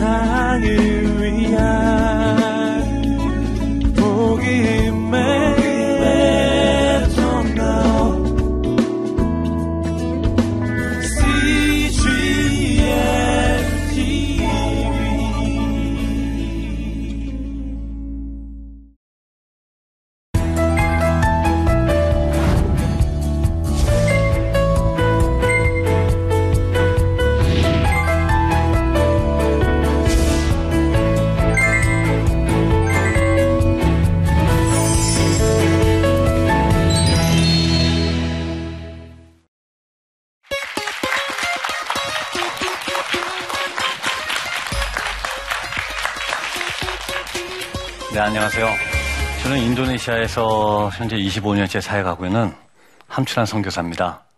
세상을 인도네시아에서 현재 25년째 사역하고 있는 함춘한 선교사입니다.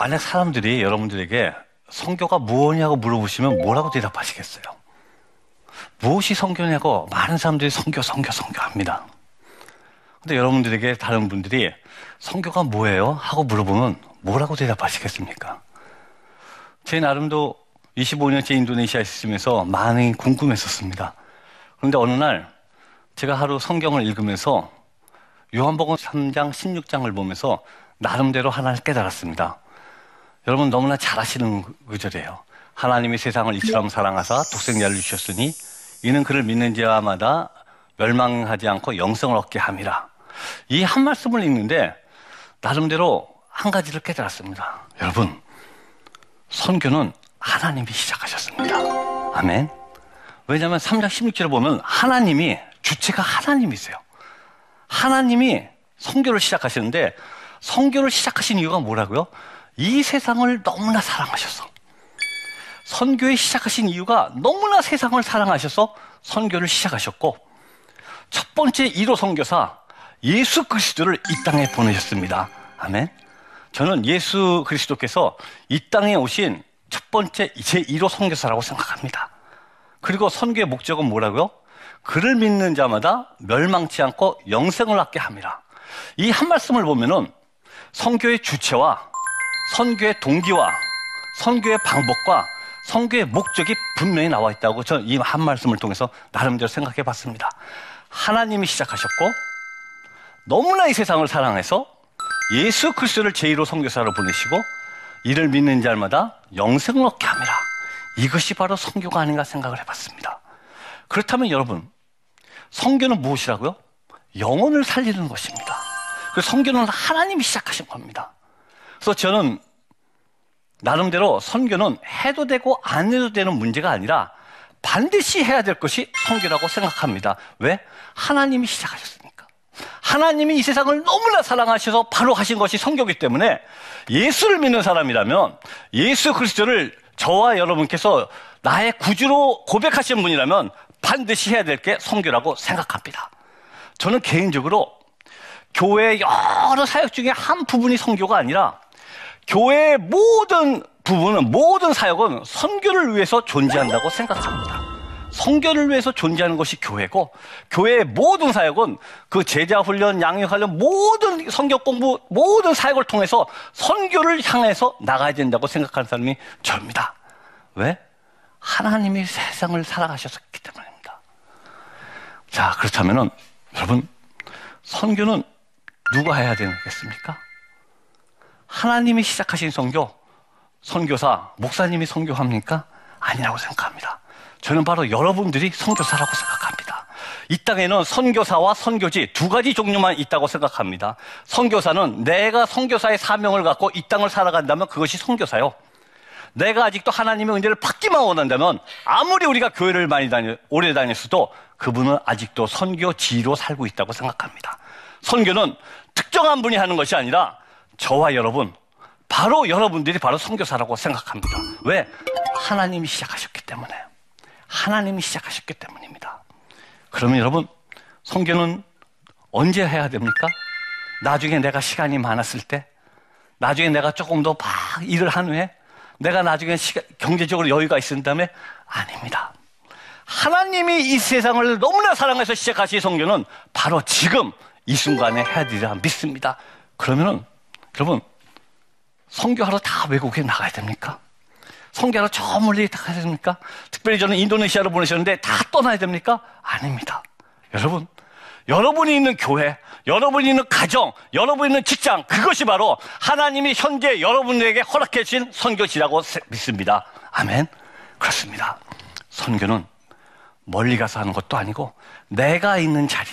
만약 사람들이 여러분들에게 성교가 무엇이냐고 물어보시면 뭐라고 대답하시겠어요? 무엇이 성교냐고 많은 사람들이 성교, 성교, 성교 합니다. 근데 여러분들에게 다른 분들이 성교가 뭐예요? 하고 물어보면 뭐라고 대답하시겠습니까? 제 나름도 25년째 인도네시아에 있으면서 많이 궁금했었습니다. 그런데 어느 날 제가 하루 성경을 읽으면서 요한복음 3장 16장을 보면서 나름대로 하나를 깨달았습니다. 여러분 너무나 잘 아시는 구절이에요. 하나님이 세상을 이처럼 사랑하사 독생자를 주셨으니 이는 그를 믿는 자마다 멸망하지 않고 영성을 얻게 함이라. 이 한 말씀을 읽는데 나름대로 한 가지를 깨달았습니다. 여러분, 선교는 하나님이 시작하셨습니다. 아멘. 왜냐하면 3장 16절을 보면 하나님이 주체가 하나님이세요. 하나님이 성교를 시작하시는데 성교를 시작하신 이유가 뭐라고요? 이 세상을 너무나 사랑하셔서 선교에 시작하신 이유가 너무나 세상을 사랑하셔서 선교를 시작하셨고 첫 번째 1호 선교사 예수 그리스도를 이 땅에 보내셨습니다. 아멘. 저는 예수 그리스도께서 이 땅에 오신 첫 번째 제 1호 선교사라고 생각합니다. 그리고 선교의 목적은 뭐라고요? 그를 믿는 자마다 멸망치 않고 영생을 얻게 합니다. 이 한 말씀을 보면은 선교의 주체와 선교의 동기와 선교의 방법과 선교의 목적이 분명히 나와 있다고 저는 이 한 말씀을 통해서 나름대로 생각해 봤습니다. 하나님이 시작하셨고 너무나 이 세상을 사랑해서 예수 그리스도를 제1호 선교사로 보내시고 이를 믿는 자마다 영생을 얻게 합니다. 이것이 바로 선교가 아닌가 생각을 해 봤습니다. 그렇다면 여러분, 선교는 무엇이라고요? 영혼을 살리는 것입니다. 그 선교는 하나님이 시작하신 겁니다. 그래서 저는 나름대로 선교는 해도 되고 안 해도 되는 문제가 아니라 반드시 해야 될 것이 선교라고 생각합니다. 왜? 하나님이 시작하셨으니까. 하나님이 이 세상을 너무나 사랑하셔서 바로 하신 것이 선교기 때문에 예수를 믿는 사람이라면 예수 그리스도를 저와 여러분께서 나의 구주로 고백하신 분이라면 반드시 해야 될게 선교라고 생각합니다. 저는 개인적으로 교회 여러 사역 중에 한 부분이 선교가 아니라 교회의 모든 부분은 모든 사역은 선교를 위해서 존재한다고 생각합니다. 선교를 위해서 존재하는 것이 교회고 교회의 모든 사역은 그 제자 훈련, 양육 훈련 모든 성경 공부 모든 사역을 통해서 선교를 향해서 나가야 된다고 생각하는 사람이 저입니다. 왜? 하나님이 세상을 살아가셨기 때문입니다. 자, 그렇다면은 여러분 선교는 누가 해야 되겠습니까? 하나님이 시작하신 선교, 선교사, 목사님이 선교합니까? 아니라고 생각합니다. 저는 바로 여러분들이 선교사라고 생각합니다. 이 땅에는 선교사와 선교지 두 가지 종류만 있다고 생각합니다. 선교사는 내가 선교사의 사명을 갖고 이 땅을 살아간다면 그것이 선교사요. 내가 아직도 하나님의 은혜를 받기만 원한다면 아무리 우리가 교회를 많이 다니, 오래 다녔어도 그분은 아직도 선교지로 살고 있다고 생각합니다. 선교는 특정한 분이 하는 것이 아니라 저와 여러분, 바로 여러분들이 바로 선교사라고 생각합니다. 왜? 하나님이 시작하셨기 때문에. 하나님이 시작하셨기 때문입니다. 그러면 여러분, 선교는 언제 해야 됩니까? 나중에 내가 시간이 많았을 때, 나중에 내가 조금 더 막 일을 한 후에, 내가 나중에 시간, 경제적으로 여유가 있은 다음에, 아닙니다. 하나님이 이 세상을 너무나 사랑해서 시작하신 성교는 바로 지금 이 순간에 해야 되리라 믿습니다. 그러면은, 여러분, 성교하러 다 외국에 나가야 됩니까? 성교하러 저 멀리 다 가야 됩니까? 특별히 저는 인도네시아로 보내셨는데 다 떠나야 됩니까? 아닙니다. 여러분, 여러분이 있는 교회, 여러분이 있는 가정, 여러분이 있는 직장, 그것이 바로 하나님이 현재 여러분에게 허락해 주신 선교지라고 믿습니다. 아멘. 그렇습니다. 선교는 멀리 가서 하는 것도 아니고 내가 있는 자리,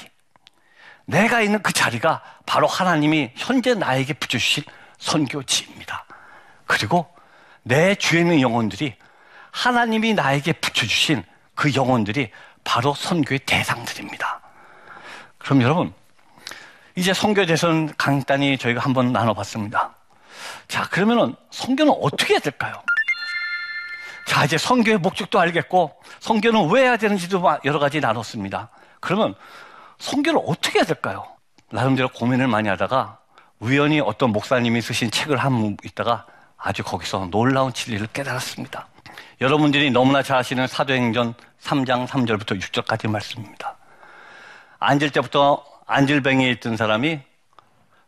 내가 있는 그 자리가 바로 하나님이 현재 나에게 붙여주신 선교지입니다. 그리고 내 주에 있는 영혼들이 하나님이 나에게 붙여주신 그 영혼들이 바로 선교의 대상들입니다. 그럼 여러분, 이제 선교에 대해서는 간단히 저희가 한번 나눠봤습니다. 자, 그러면은 선교는 어떻게 해야 될까요? 자, 이제 선교의 목적도 알겠고, 선교는 왜 해야 되는지도 여러 가지 나눴습니다. 그러면 선교를 어떻게 해야 될까요? 나름대로 고민을 많이 하다가 우연히 어떤 목사님이 쓰신 책을 한번 읽다가 아주 거기서 놀라운 진리를 깨달았습니다. 여러분들이 너무나 잘 아시는 사도행전 3장 3절부터 6절까지 말씀입니다. 앉을 때부터 안질뱅이에 있던 사람이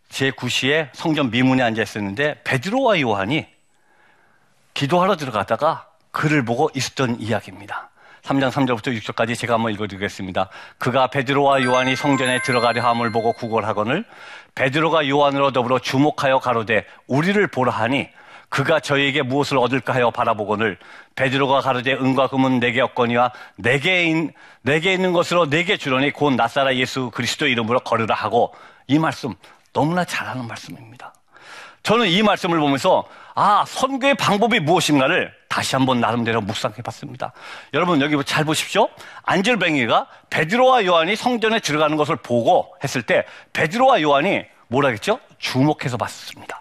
제9시에 성전 미문에 앉아 있었는데 베드로와 요한이 기도하러 들어가다가 그를 보고 있었던 이야기입니다. 3장 3절부터 6절까지 제가 한번 읽어드리겠습니다. 그가 베드로와 요한이 성전에 들어가려 함을 보고 구걸하거늘 베드로가 요한으로 더불어 주목하여 가로되 우리를 보라 하니 그가 저희에게 무엇을 얻을까 하여 바라보거늘 베드로가 가로되 은과 금은 내게 없거니와 내게, 인, 내게 있는 것으로 내게 주려니 곧 나사라 예수 그리스도 이름으로 걸으라 하고 이 말씀 너무나 잘하는 말씀입니다. 저는 이 말씀을 보면서 아 선교의 방법이 무엇인가를 다시 한번 나름대로 묵상해 봤습니다. 여러분 여기 잘 보십시오. 안젤뱅이가 베드로와 요한이 성전에 들어가는 것을 보고 했을 때 베드로와 요한이 뭐라 그랬죠? 주목해서 봤습니다.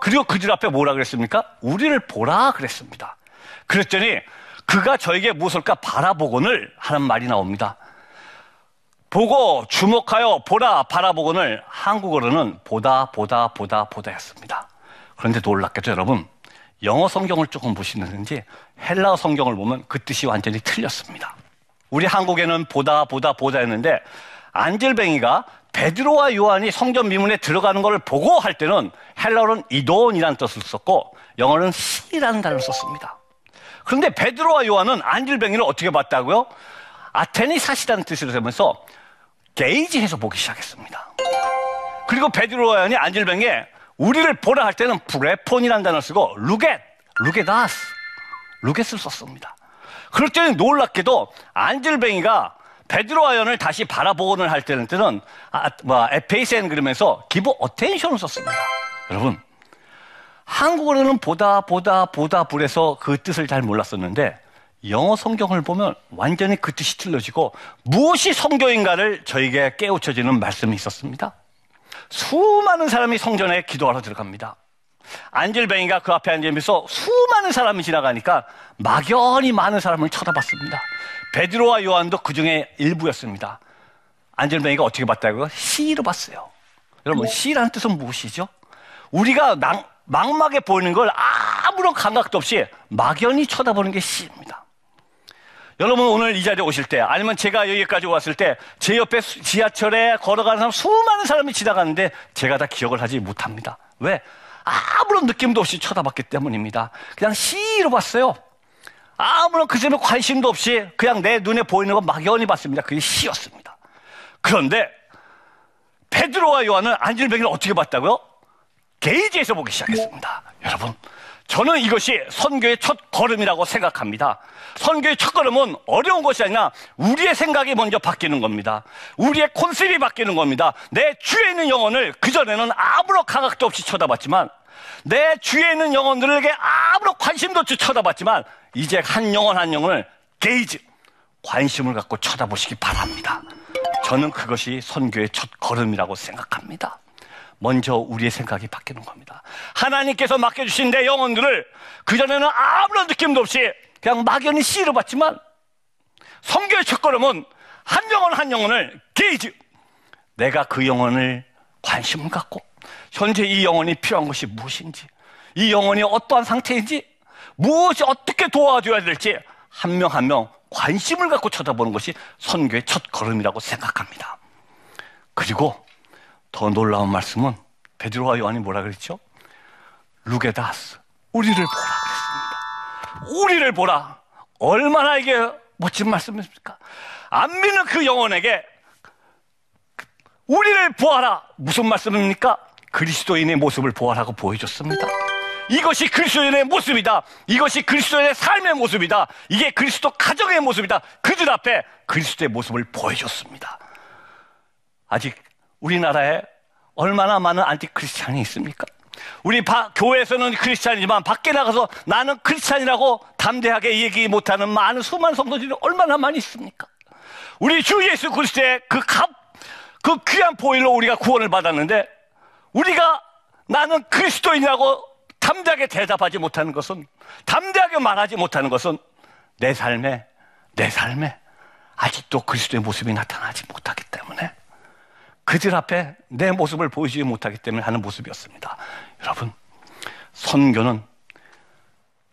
그리고 그들 앞에 뭐라 그랬습니까? 우리를 보라 그랬습니다. 그랬더니 그가 저에게 무엇을까 바라보곤을 하는 말이 나옵니다. 보고 주목하여 보라 바라보곤을 한국어로는 보다 보다 보다 보다였습니다. 그런데 놀랍게도 여러분 영어 성경을 조금 보시는지 헬라어 성경을 보면 그 뜻이 완전히 틀렸습니다. 우리 한국에는 보다 보다 보다였는데 안젤뱅이가 베드로와 요한이 성전 미문에 들어가는 것을 보고 할 때는 헬라어는 이돈이라는 뜻을 썼고 영어는 시라는 단어를 썼습니다. 그런데 베드로와 요한은 안질뱅이를 어떻게 봤다고요? 아테니 사시라는 뜻으로 되면서 게이지해서 보기 시작했습니다. 그리고 베드로와 요한이 앉은뱅이에 우리를 보라 할 때는 브레폰이라는 단어를 쓰고 루겟, 루게다스, 루겟을 썼습니다. 그럴 때는 놀랍게도 앉은뱅이가 베드로와 요한을 다시 바라보곤을 할 때는 때는 아, 뭐 에페이센 그러면서 give attention을 썼습니다. 여러분 한국어로는 보다 보다 보다 불에서 그 뜻을 잘 몰랐었는데 영어 성경을 보면 완전히 그 뜻이 틀려지고 무엇이 성경인가를 저에게 깨우쳐지는 말씀이 있었습니다. 수많은 사람이 성전에 기도하러 들어갑니다. 안젤뱅이가 그 앞에 앉으면서 수많은 사람이 지나가니까 막연히 많은 사람을 쳐다봤습니다. 베드로와 요한도 그 중에 일부였습니다. 안젤뱅이가 어떻게 봤다고요? C로 봤어요. 여러분, C라는 뜻은 무엇이죠? 우리가 낭, 막막해 보이는 걸 아무런 감각도 없이 막연히 쳐다보는 게 C입니다. 여러분 오늘 이 자리에 오실 때 아니면 제가 여기까지 왔을 때 제 옆에 지하철에 걸어가는 사람 수많은 사람이 지나가는데 제가 다 기억을 하지 못합니다. 왜? 아무런 느낌도 없이 쳐다봤기 때문입니다. 그냥 C로 봤어요. 아무런 그 점에 관심도 없이 그냥 내 눈에 보이는 거 막연히 봤습니다. 그게 시였습니다. 그런데 베드로와 요한은 안질뱅이를 어떻게 봤다고요? 게이지에서 보기 시작했습니다. 여러분, 저는 이것이 선교의 첫 걸음이라고 생각합니다. 선교의 첫 걸음은 어려운 것이 아니라 우리의 생각이 먼저 바뀌는 겁니다. 우리의 콘셉트이 바뀌는 겁니다. 내 주에 있는 영혼을 그전에는 아무런 감각도 없이 쳐다봤지만 내 주에 있는 영혼들에게 아무런 관심도 없이 쳐다봤지만 이제 한 영혼 한 영혼을 게이지 관심을 갖고 쳐다보시기 바랍니다. 저는 그것이 선교의 첫 걸음이라고 생각합니다. 먼저 우리의 생각이 바뀌는 겁니다. 하나님께서 맡겨주신 내 영혼들을 그전에는 아무런 느낌도 없이 그냥 막연히 씨로 봤지만 성교의 첫걸음은 한 영혼 한 영혼을 게이지 내가 그 영혼을 관심을 갖고 현재 이 영혼이 필요한 것이 무엇인지 이 영혼이 어떠한 상태인지 무엇이 어떻게 도와줘야 될지 한 명 한명 관심을 갖고 쳐다보는 것이 선교의 첫 걸음이라고 생각합니다. 그리고 더 놀라운 말씀은 베드로와 요한이 뭐라 그랬죠? 루게다스 우리를 보라. 우리를 보라. 얼마나 이게 멋진 말씀입니까? 안 믿는 그 영혼에게 우리를 보아라. 무슨 말씀입니까? 그리스도인의 모습을 보아라고 보여줬습니다. 이것이 그리스도인의 모습이다. 이것이 그리스도인의 삶의 모습이다. 이게 그리스도 가정의 모습이다. 그들 앞에 그리스도의 모습을 보여줬습니다. 아직 우리나라에 얼마나 많은 안티크리스찬이 있습니까? 우리 바, 교회에서는 크리스찬이지만 밖에 나가서 나는 크리스찬이라고 담대하게 얘기 못하는 많은 수많은 성도들이 얼마나 많이 있습니까? 우리 주 예수 그리스도의 그 값, 그 귀한 보일로 우리가 구원을 받았는데 우리가 나는 그리스도인이라고 담대하게 대답하지 못하는 것은 담대하게 말하지 못하는 것은 내 삶에 내 삶에 아직도 그리스도의 모습이 나타나지 못하기 때문에 그들 앞에 내 모습을 보이지 못하기 때문에 하는 모습이었습니다. 여러분, 선교는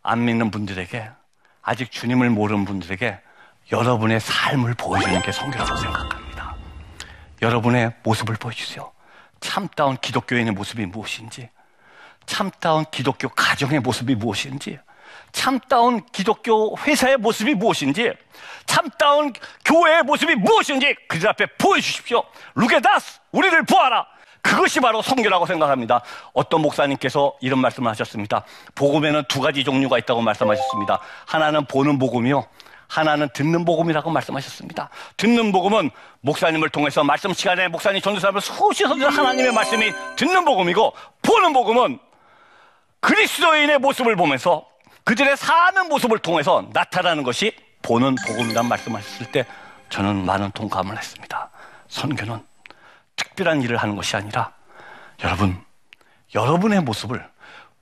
안 믿는 분들에게 아직 주님을 모르는 분들에게 여러분의 삶을 보여주는 게 선교라고 생각합니다. 여러분의 모습을 보여주세요. 참다운 기독교인의 모습이 무엇인지, 참다운 기독교 가정의 모습이 무엇인지, 참다운 기독교 회사의 모습이 무엇인지, 참다운 교회의 모습이 무엇인지 그들 앞에 보여주십시오. 루게다스, 우리를 보아라. 그것이 바로 성교라고 생각합니다. 어떤 목사님께서 이런 말씀을 하셨습니다. 복음에는 두 가지 종류가 있다고 말씀하셨습니다. 하나는 보는 복음이요. 하나는 듣는 복음이라고 말씀하셨습니다. 듣는 복음은 목사님을 통해서 말씀 시간에 목사님 전도사님을 수시서 듣는 하나님의 말씀이 듣는 복음이고 보는 복음은 그리스도인의 모습을 보면서 그들의 사는 모습을 통해서 나타나는 것이 보는 복음이란 말씀하셨을 때 저는 많은 동감을 했습니다. 선교는 특별한 일을 하는 것이 아니라 여러분, 여러분의 모습을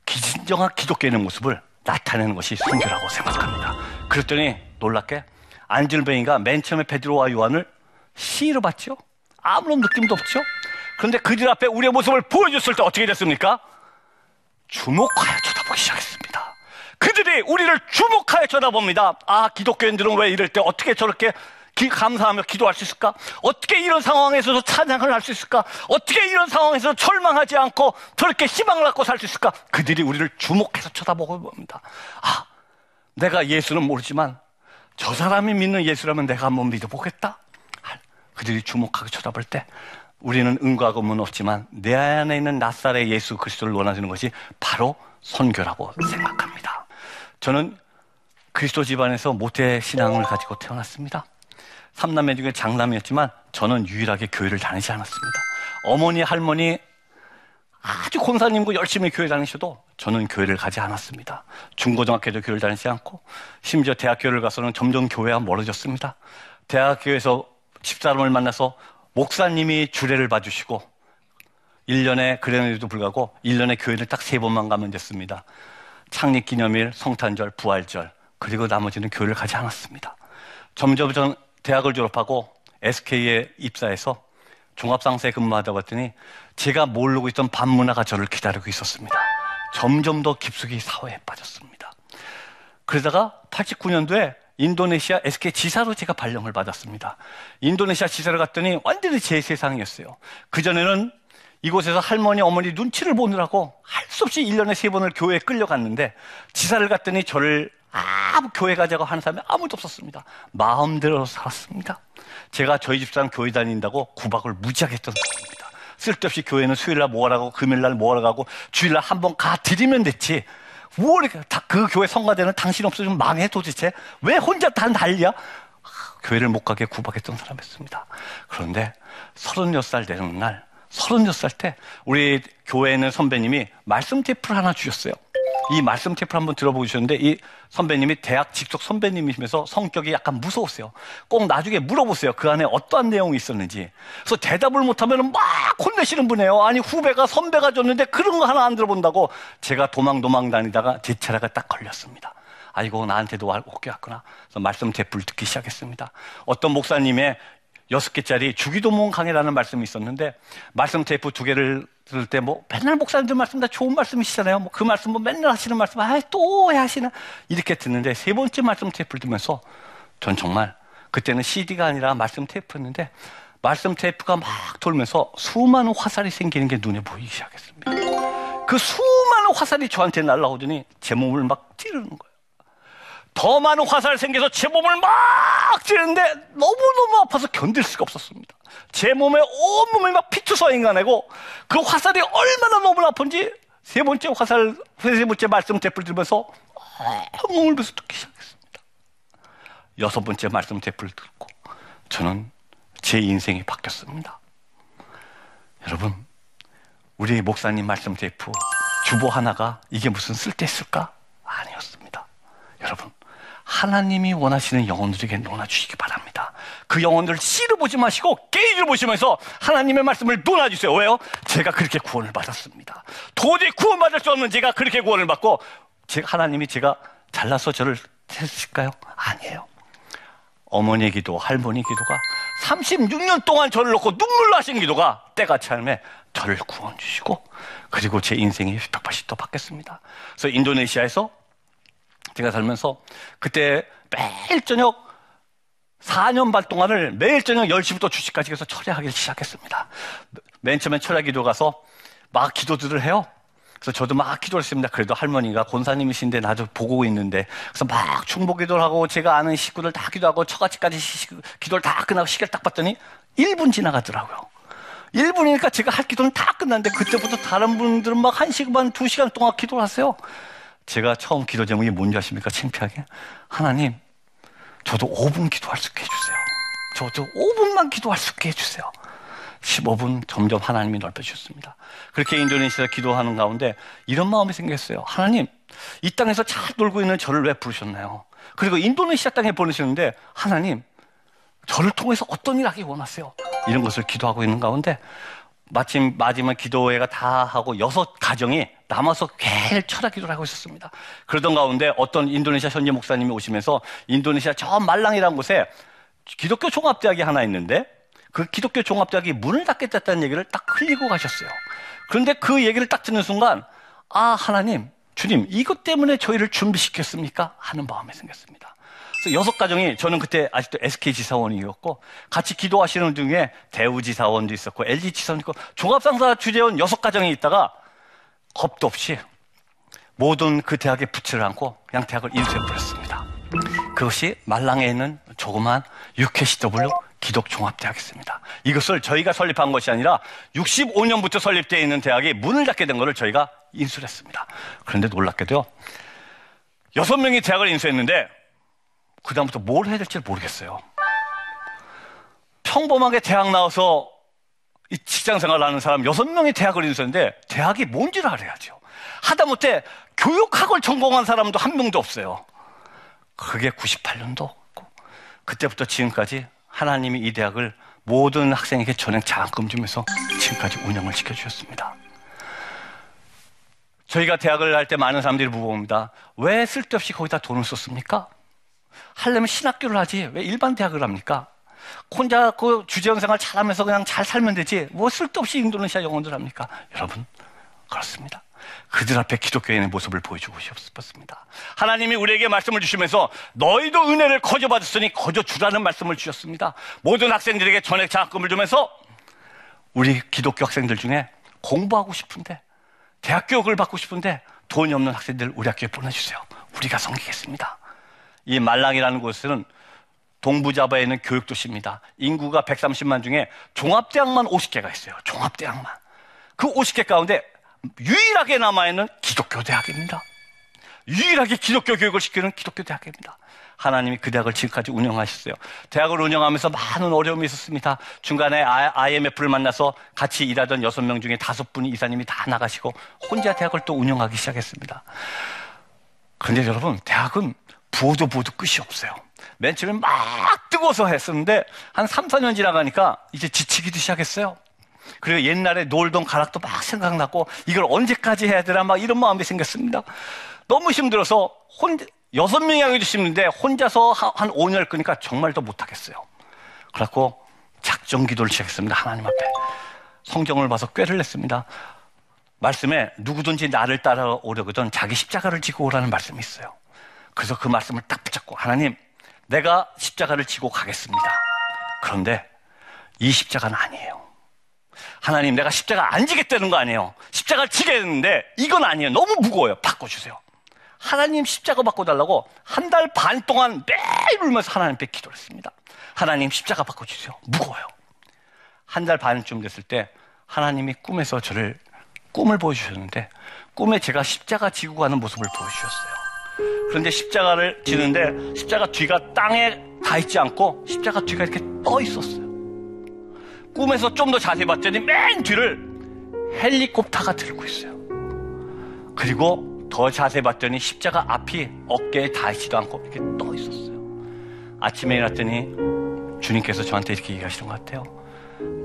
진정한 기독교인의 모습을 나타내는 것이 선교라고 생각합니다. 그랬더니 놀랍게 안질뱅이가 맨 처음에 베드로와 요한을 시로 봤죠. 아무런 느낌도 없죠. 그런데 그들 앞에 우리의 모습을 보여줬을 때 어떻게 됐습니까? 주목하여 쳐다보기 시작했습니다. 그들이 우리를 주목하여 쳐다봅니다. 아, 기독교인들은 왜 이럴 때 어떻게 저렇게 기, 감사하며 기도할 수 있을까? 어떻게 이런 상황에서도 찬양을 할 수 있을까? 어떻게 이런 상황에서 절망하지 않고 저렇게 희망을 갖고 살 수 있을까? 그들이 우리를 주목해서 쳐다보고 봅니다. 아, 내가 예수는 모르지만 저 사람이 믿는 예수라면 내가 한번 믿어보겠다. 그들이 주목하고 쳐다볼 때 우리는 은과 금은 없지만 내 안에 있는 낯살의 예수 그리스도를 원하시는 것이 바로 선교라고 생각합니다. 저는 그리스도 집안에서 모태 신앙을 가지고 태어났습니다. 삼남매 중에 장남이었지만 저는 유일하게 교회를 다니지 않았습니다. 어머니, 할머니 아주 권사님고 열심히 교회 다니셔도 저는 교회를 가지 않았습니다. 중고등학교도 교회를 다니지 않고 심지어 대학교를 가서는 점점 교회와 멀어졌습니다. 대학교에서 집사람을 만나서 목사님이 주례를 봐주시고 1년에 그래에도 불구하고 1년에 교회를 딱 세 번만 가면 됐습니다. 창립기념일, 성탄절, 부활절 그리고 나머지는 교회를 가지 않았습니다. 점점 전 대학을 졸업하고 SK에 입사해서 종합상사에 근무하다 봤더니 제가 모르고 있던 반문화가 저를 기다리고 있었습니다. 점점 더 깊숙이 사회에 빠졌습니다. 그러다가 89년도에 인도네시아 SK 지사로 제가 발령을 받았습니다. 인도네시아 지사를 갔더니 완전히 제 세상이었어요. 그전에는 이곳에서 할머니, 어머니 눈치를 보느라고 할 수 없이 1년에 세 번을 교회에 끌려갔는데 지사를 갔더니 저를 아무 교회 가자고 하는 사람이 아무도 없었습니다. 마음대로 살았습니다. 제가 저희 집사람 교회 다닌다고 구박을 무지하게 했던 사람입니다. 쓸데없이 교회는 수요일날 모아라고 금요일날 모아라고 주일날 한 번 가 드리면 됐지. 뭘 다그 교회 성가대는 당신 없어지면 망해 도대체 왜 혼자 다 난리야? 교회를 못 가게 구박했던 사람이었습니다. 그런데 36살 되는 날, 36살 때 우리 교회에 있는 선배님이 말씀 테이프를 하나 주셨어요. 이 말씀 테이프를 한번 들어보셨는데 이 선배님이 대학 직속 선배님이시면서 성격이 약간 무서웠어요. 꼭 나중에 물어보세요. 그 안에 어떠한 내용이 있었는지. 그래서 대답을 못하면 막 혼내시는 분이에요. 아니 후배가 선배가 줬는데 그런 거 하나 안 들어본다고 제가 도망도망 다니다가 제 차례가 딱 걸렸습니다. 아이고 나한테도 오게 왔구나. 그래서 말씀 테이프를 듣기 시작했습니다. 어떤 목사님의 여섯 개짜리 주기도문 강해라는 말씀이 있었는데 말씀 테이프 두 개를 들을 때 뭐 맨날 목사님들 말씀 다 좋은 말씀이시잖아요. 뭐 그 말씀 뭐 맨날 하시는 말씀 아또 하시나 이렇게 듣는데 세 번째 말씀 테이프를 들면서 전 정말 그때는 CD가 아니라 말씀 테이프였는데 말씀 테이프가 막 돌면서 수많은 화살이 생기는 게 눈에 보이기 시작했습니다. 그 수많은 화살이 저한테 날라오더니 제 몸을 막 찌르는 거예요. 더 많은 화살이 생겨서 제 몸을 막 찌르는데 너무너무 아파서 견딜 수가 없었습니다. 제 몸에 온몸이 막 피투성이가 내고 그 화살이 얼마나 너무 아픈지 세 번째 화살, 세 번째 말씀 대풀 들면서 엉엉 울면서 듣기 시작했습니다. 여섯 번째 말씀 대풀 듣고 저는 제 인생이 바뀌었습니다. 여러분, 우리 목사님 말씀 테이프 주보 하나가 이게 무슨 쓸데 있을까? 아니었습니다. 여러분, 하나님이 원하시는 영혼들에게 논아주시기 바랍니다. 그 영혼들을 씨를 보지 마시고 게이지를 보시면서 하나님의 말씀을 논아주세요. 왜요? 제가 그렇게 구원을 받았습니다. 도저히 구원받을 수 없는 제가 그렇게 구원을 받고 제가 하나님이 제가 잘나서 저를 했을까요? 아니에요. 어머니의 기도, 할머니 기도가 36년 동안 저를 놓고 눈물로 하신 기도가 때가 차임에 저를 구원 주시고 그리고 제 인생이 180도 바뀌었습니다. 그래서 인도네시아에서 제가 살면서 그때 매일 저녁 4년 반 동안을 매일 저녁 10시부터 2시까지 해서 철야하기 시작했습니다. 맨 처음에 철야 기도 가서 막 기도들을 해요. 그래서 저도 막 기도를 했습니다. 그래도 할머니가 권사님이신데 나도 보고 있는데 그래서 막 충복 기도를 하고 제가 아는 식구들 다 기도하고 처갓집까지 기도를 다 끝나고 시계를 딱 봤더니 1분 지나가더라고요. 1분이니까 제가 할 기도는 다 끝났는데 그때부터 다른 분들은 막 1시간 반, 2시간 동안 기도를 하세요. 제가 처음 기도 제목이 뭔지 아십니까? 창피하게. 하나님, 저도 5분 기도할 수 있게 해주세요. 저도 5분만 기도할 수 있게 해주세요. 15분 점점 하나님이 넓혀주셨습니다. 그렇게 인도네시아 기도하는 가운데 이런 마음이 생겼어요. 하나님, 이 땅에서 잘 놀고 있는 저를 왜 부르셨나요? 그리고 인도네시아 땅에 보내셨는데 하나님, 저를 통해서 어떤 일 하기 원하세요? 이런 것을 기도하고 있는 가운데 마침 마지막 기도회가 다 하고 여섯 가정이 남아서 매일 철학 기도를 하고 있었습니다. 그러던 가운데 어떤 인도네시아 현지 목사님이 오시면서 인도네시아 저 말랑이라는 곳에 기독교 종합대학이 하나 있는데 그 기독교 종합대학이 문을 닫겠다는 얘기를 딱 흘리고 가셨어요. 그런데 그 얘기를 딱 듣는 순간 아 하나님 주님 이것 때문에 저희를 준비시켰습니까? 하는 마음이 생겼습니다. 그래서 여섯 가정이 저는 그때 아직도 SK 지사원이었고 같이 기도하시는 중에 대우 지사원도 있었고 LG 지사원 있고 종합상사 주재원 여섯 가정이 있다가 겁도 없이 모든 그 대학에 붙이를 않고 그냥 대학을 인수해버렸습니다. 그것이 말랑에 있는 조그만 UKCW 기독종합대학이었습니다. 이것을 저희가 설립한 것이 아니라 65년부터 설립되어 있는 대학이 문을 닫게 된 것을 저희가 인수를 했습니다. 그런데 놀랍게도요. 여섯 명이 대학을 인수했는데 그다음부터 뭘 해야 될지 모르겠어요. 평범하게 대학 나와서 이 직장 생활을 하는 사람 여섯 명이 대학을 인수했는데 대학이 뭔지를 알아야죠. 하다못해 교육학을 전공한 사람도 한 명도 없어요. 그게 98년도 고 그때부터 지금까지 하나님이 이 대학을 모든 학생에게 전액 장학금 주면서 지금까지 운영을 시켜주셨습니다. 저희가 대학을 할 때 많은 사람들이 물어봅니다. 왜 쓸데없이 거기다 돈을 썼습니까? 하려면 신학교를 하지 왜 일반 대학을 합니까? 혼자 그 주재원 생활 잘하면서 그냥 잘 살면 되지 뭐 쓸데없이 인도네시아 영혼들 합니까? 여러분 그렇습니다. 그들 앞에 기독교인의 모습을 보여주고 싶었습니다. 하나님이 우리에게 말씀을 주시면서 너희도 은혜를 거저 받았으니 거저 주라는 말씀을 주셨습니다. 모든 학생들에게 전액 장학금을 주면서 우리 기독교 학생들 중에 공부하고 싶은데 대학 교육을 받고 싶은데 돈이 없는 학생들 우리 학교에 보내주세요. 우리가 섬기겠습니다. 이 말랑이라는 곳은 동부자바에 있는 교육도시입니다. 인구가 130만 중에 종합대학만 50개가 있어요. 종합대학만. 그 50개 가운데 유일하게 남아있는 기독교 대학입니다. 유일하게 기독교 교육을 시키는 기독교 대학입니다. 하나님이 그 대학을 지금까지 운영하셨어요. 대학을 운영하면서 많은 어려움이 있었습니다. 중간에 IMF를 만나서 같이 일하던 여섯 명 중에 다섯 분이 이사님이 다 나가시고 혼자 대학을 또 운영하기 시작했습니다. 그런데 여러분, 대학은 부어도 부어도 끝이 없어요. 맨 처음에 막 뜨거워서 했었는데 한 3, 4년 지나가니까 이제 지치기도 시작했어요. 그리고 옛날에 놀던 가락도 막 생각나고 이걸 언제까지 해야 되나 막 이런 마음이 생겼습니다. 너무 힘들어서 혼자, 여섯 명이 하기도 힘든데 혼자서 한 5년을 끄니까 정말 더 못하겠어요. 그래갖고 작정 기도를 시작했습니다. 하나님 앞에. 성경을 봐서 꾀를 냈습니다. 말씀에 누구든지 나를 따라오려거든 자기 십자가를 지고 오라는 말씀이 있어요. 그래서 그 말씀을 딱 붙잡고 하나님, 내가 십자가를 지고 가겠습니다. 그런데 이 십자가는 아니에요. 하나님, 내가 십자가 안 지겠다는 거 아니에요. 십자가를 지겠는데 이건 아니에요. 너무 무거워요. 바꿔주세요. 하나님 십자가 바꿔달라고 한 달 반 동안 매일 울면서 하나님께 기도를 했습니다. 하나님 십자가 바꿔주세요. 무거워요. 한 달 반쯤 됐을 때 하나님이 꿈에서 저를 꿈을 보여주셨는데 꿈에 제가 십자가 지고 가는 모습을 보여주셨어요. 그런데 십자가를 지는데 십자가 뒤가 땅에 닿 있지 않고 십자가 뒤가 이렇게 떠 있었어요. 꿈에서 좀 더 자세히 봤더니 맨 뒤를 헬리콥터가 들고 있어요. 그리고 더 자세히 봤더니 십자가 앞이 어깨에 닿지도 않고 이렇게 떠 있었어요. 아침에 일어났더니 주님께서 저한테 이렇게 얘기하시는 것 같아요.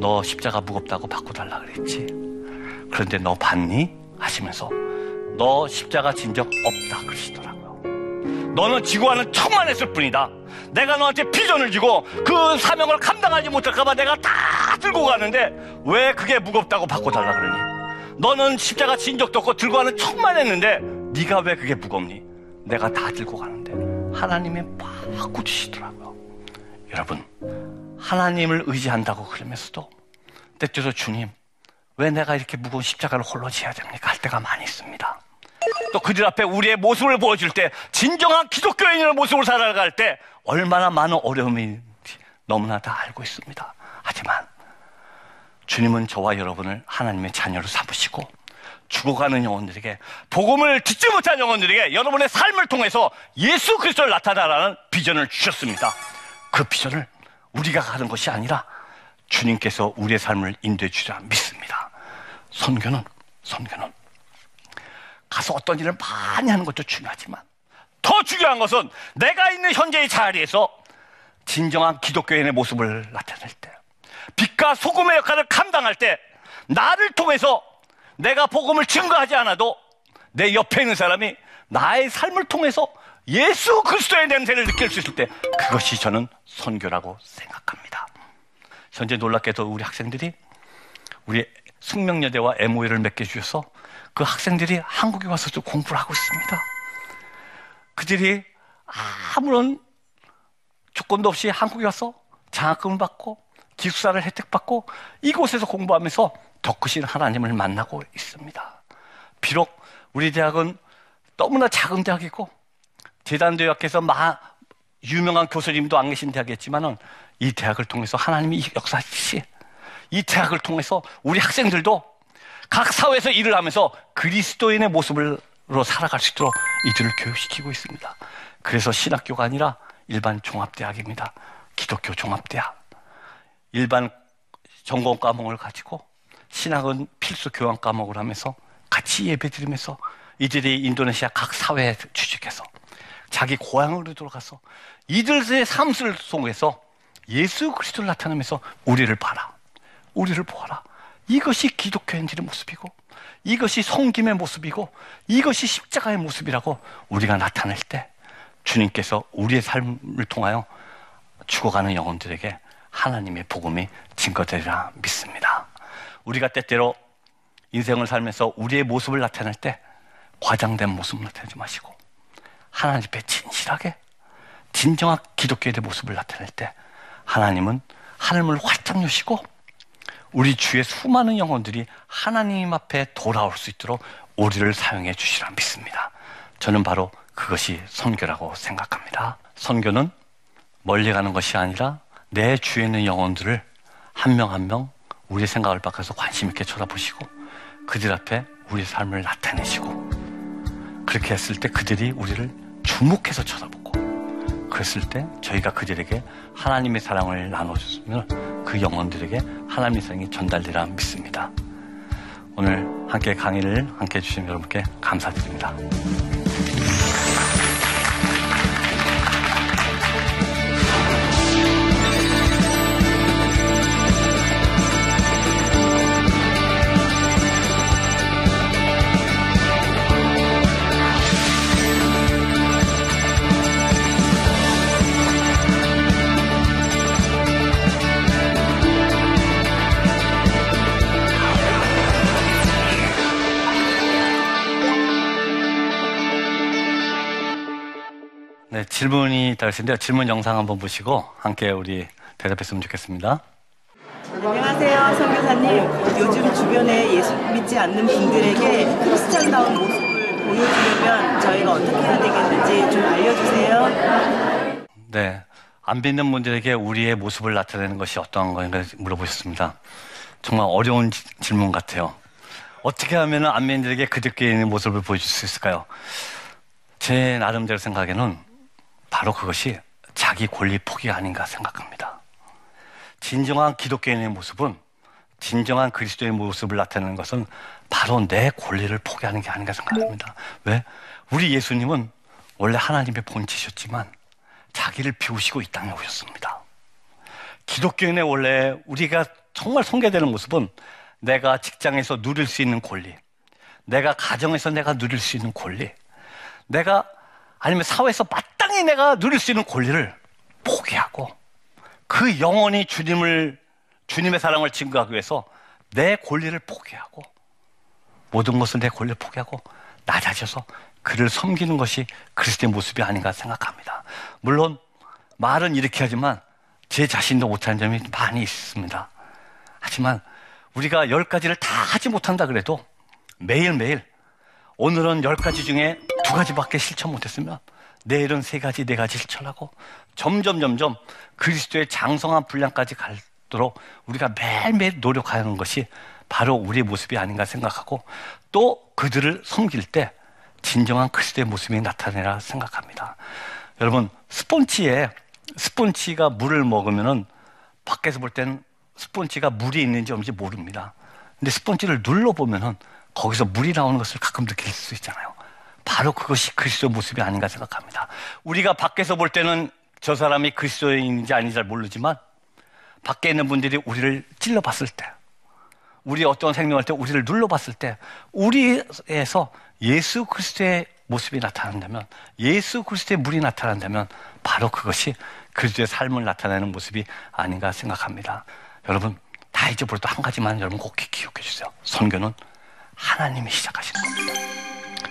너 십자가 무겁다고 바꿔달라 그랬지. 그런데 너 봤니? 하시면서 너 십자가 진 적 없다 그러시더라고요. 너는 지구와는 청만했을 뿐이다. 내가 너한테 비전을 주고 그 사명을 감당하지 못할까봐 내가 다 들고 가는데 왜 그게 무겁다고 바꿔달라 그러니? 너는 십자가 진 적도 없고 들고 가는 청만했는데 네가 왜 그게 무겁니? 내가 다 들고 가는데 하나님이 바꿔주시더라고요. 여러분 하나님을 의지한다고 그러면서도 때때로 주님 왜 내가 이렇게 무거운 십자가를 홀로 지어야 됩니까? 할 때가 많이 있습니다. 또 그들 앞에 우리의 모습을 보여줄 때 진정한 기독교인의 모습을 살아갈 때 얼마나 많은 어려움인지 너무나 다 알고 있습니다. 하지만 주님은 저와 여러분을 하나님의 자녀로 삼으시고 죽어가는 영혼들에게 복음을 듣지 못한 영혼들에게 여러분의 삶을 통해서 예수 그리스도를 나타나라는 비전을 주셨습니다. 그 비전을 우리가 가는 것이 아니라 주님께서 우리의 삶을 인도해 주리라 믿습니다. 선교는 선교는 가서 어떤 일을 많이 하는 것도 중요하지만 더 중요한 것은 내가 있는 현재의 자리에서 진정한 기독교인의 모습을 나타낼 때 빛과 소금의 역할을 감당할 때 나를 통해서 내가 복음을 증거하지 않아도 내 옆에 있는 사람이 나의 삶을 통해서 예수 그리스도의 냄새를 느낄 수 있을 때 그것이 저는 선교라고 생각합니다. 현재 놀랍게도 우리 학생들이 우리 숙명여대와 MOE를 맺게 주셔서 그 학생들이 한국에 와서도 공부를 하고 있습니다. 그들이 아무런 조건도 없이 한국에 와서 장학금을 받고 기숙사를 혜택받고 이곳에서 공부하면서 더 크신 하나님을 만나고 있습니다. 비록 우리 대학은 너무나 작은 대학이고 재단대학에서 마, 유명한 교수님도 안 계신 대학이었지만은 이 대학을 통해서 하나님이 역사하시이 대학을 통해서 우리 학생들도 각 사회에서 일을 하면서 그리스도인의 모습으로 살아갈 수 있도록 이들을 교육시키고 있습니다. 그래서 신학교가 아니라 일반 종합대학입니다. 기독교 종합대학. 일반 전공 과목을 가지고 신학은 필수 교환 과목을 하면서 같이 예배 드리면서 이들이 인도네시아 각 사회에 취직해서 자기 고향으로 돌아가서 이들의 삶을 속에서 예수 그리스도를 나타내면서 우리를 봐라. 우리를 보아라. 이것이 기독교인들의 모습이고 이것이 성김의 모습이고 이것이 십자가의 모습이라고 우리가 나타낼 때 주님께서 우리의 삶을 통하여 죽어가는 영혼들에게 하나님의 복음이 증거되리라 믿습니다. 우리가 때때로 인생을 살면서 우리의 모습을 나타낼 때 과장된 모습을 나타내지 마시고 하나님 앞에 진실하게 진정한 기독교의 모습을 나타낼 때 하나님은 하늘을 활짝 여시고 우리 주의 수많은 영혼들이 하나님 앞에 돌아올 수 있도록 우리를 사용해 주시라 믿습니다. 저는 바로 그것이 선교라고 생각합니다. 선교는 멀리 가는 것이 아니라 내 주에 있는 영혼들을 한 명 한 명 우리의 생각을 바꿔서 관심 있게 쳐다보시고 그들 앞에 우리 삶을 나타내시고 그렇게 했을 때 그들이 우리를 주목해서 쳐다보고 그랬을 때 저희가 그들에게 하나님의 사랑을 나눠줬으면 그 영혼들에게 하나님의 사랑이 전달되라 믿습니다. 오늘 함께 강의를 함께 해주신 여러분께 감사드립니다. 있다 하시는데요. 질문 영상 한번 보시고 함께 우리 대답했으면 좋겠습니다. 안녕하세요, 선교사님. 요즘 주변에 예수 믿지 않는 분들에게 크리스찬다운 모습을 보여주려면 저희가 어떻게 해야 되겠는지 좀 알려주세요. 네. 안 믿는 분들에게 우리의 모습을 나타내는 것이 어떠한 것인가 물어보셨습니다. 정말 어려운 지- 질문 같아요. 어떻게 하면 안 믿는 들에게 그들께 있는 모습을 보여줄 수 있을까요? 제 나름대로 생각에는 바로 그것이 자기 권리 포기가 아닌가 생각합니다. 진정한 기독교인의 모습은 진정한 그리스도의 모습을 나타내는 것은 바로 내 권리를 포기하는 게 아닌가 생각합니다. 왜? 우리 예수님은 원래 하나님의 본체셨지만 자기를 비우시고 이 땅에 오셨습니다. 기독교인의 원래 우리가 정말 손괴되는 모습은 내가 직장에서 누릴 수 있는 권리, 내가 가정에서 내가 누릴 수 있는 권리, 내가 아니면 사회에서 마땅히 내가 누릴 수 있는 권리를 포기하고 그 영원히 주님을 주님의 사랑을 증거하기 위해서 내 권리를 포기하고 모든 것을 내 권리를 포기하고 낮아져서 그를 섬기는 것이 그리스도의 모습이 아닌가 생각합니다. 물론 말은 이렇게 하지만 제 자신도 못하는 점이 많이 있습니다. 하지만 우리가 열 가지를 다 하지 못한다 그래도 매일매일 오늘은 열 가지 중에 두 가지밖에 실천 못했으면 내일은 세 가지, 네 가지 실천하고 점점 점점 그리스도의 장성한 분량까지 갈도록 우리가 매일매일 노력하는 것이 바로 우리의 모습이 아닌가 생각하고 또 그들을 섬길 때 진정한 그리스도의 모습이 나타내라 생각합니다. 여러분 스폰지에 스폰지가 물을 먹으면은 밖에서 볼 때는 스폰지가 물이 있는지 없는지 모릅니다. 근데 스폰지를 눌러 보면은 거기서 물이 나오는 것을 가끔 느낄 수 있잖아요. 바로 그것이 그리스도의 모습이 아닌가 생각합니다. 우리가 밖에서 볼 때는 저 사람이 그리스도인인지 아닌지 잘 모르지만 밖에 있는 분들이 우리를 찔러 봤을 때 우리 어떤 생명할 때 우리를 눌러봤을 때 우리에서 예수 그리스도의 모습이 나타난다면 예수 그리스도의 물이 나타난다면 바로 그것이 그리스도의 삶을 나타내는 모습이 아닌가 생각합니다. 여러분 다 잊어버려도 한 가지만 여러분 꼭 기억해 주세요. 선교는 하나님이 시작하신 겁니다.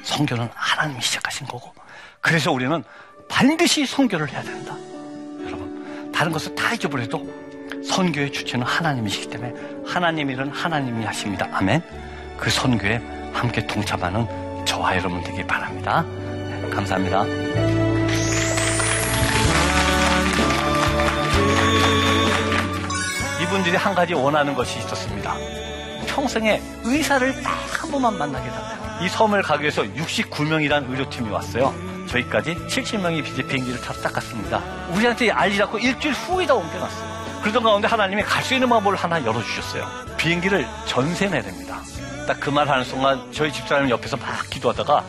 선교는 하나님이 시작하신 거고 그래서 우리는 반드시 선교를 해야 된다. 여러분 다른 것을 다 잊어버려도 선교의 주체는 하나님이시기 때문에 하나님 일은 하나님이 하십니다. 아멘. 그 선교에 함께 동참하는 저와 여러분 되길 바랍니다. 네, 감사합니다. 이분들이 한 가지 원하는 것이 있었습니다. 평생에 의사를 딱 한 번만 만나게 달라요. 이 섬을 가기 위해서 69명이라는 의료팀이 왔어요. 저희까지 70명이 비행기를 타서 딱 갔습니다. 우리한테 알리지 않고 일주일 후에다 옮겨놨어요. 그러던 가운데 하나님이 갈 수 있는 방법을 하나 열어주셨어요. 비행기를 전세 내야 됩니다. 딱 그 말 하는 순간 저희 집사람 옆에서 막 기도하다가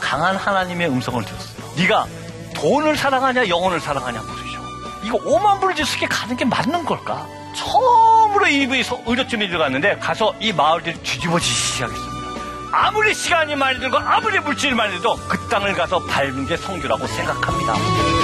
강한 하나님의 음성을 들었어요. 네가 돈을 사랑하냐 영혼을 사랑하냐 물으셔. 이거 5만 불을 주스게 가는 게 맞는 걸까? 처음으로 이 의료팀이 들어갔는데 가서 이 마을들이 뒤집어지기 시작했습니다. 아무리 시간이 많이 들고 아무리 물질이 많이 들도 그 땅을 가서 밟는 게 성교라고 생각합니다.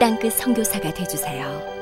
땅끝 성교사가 되주세요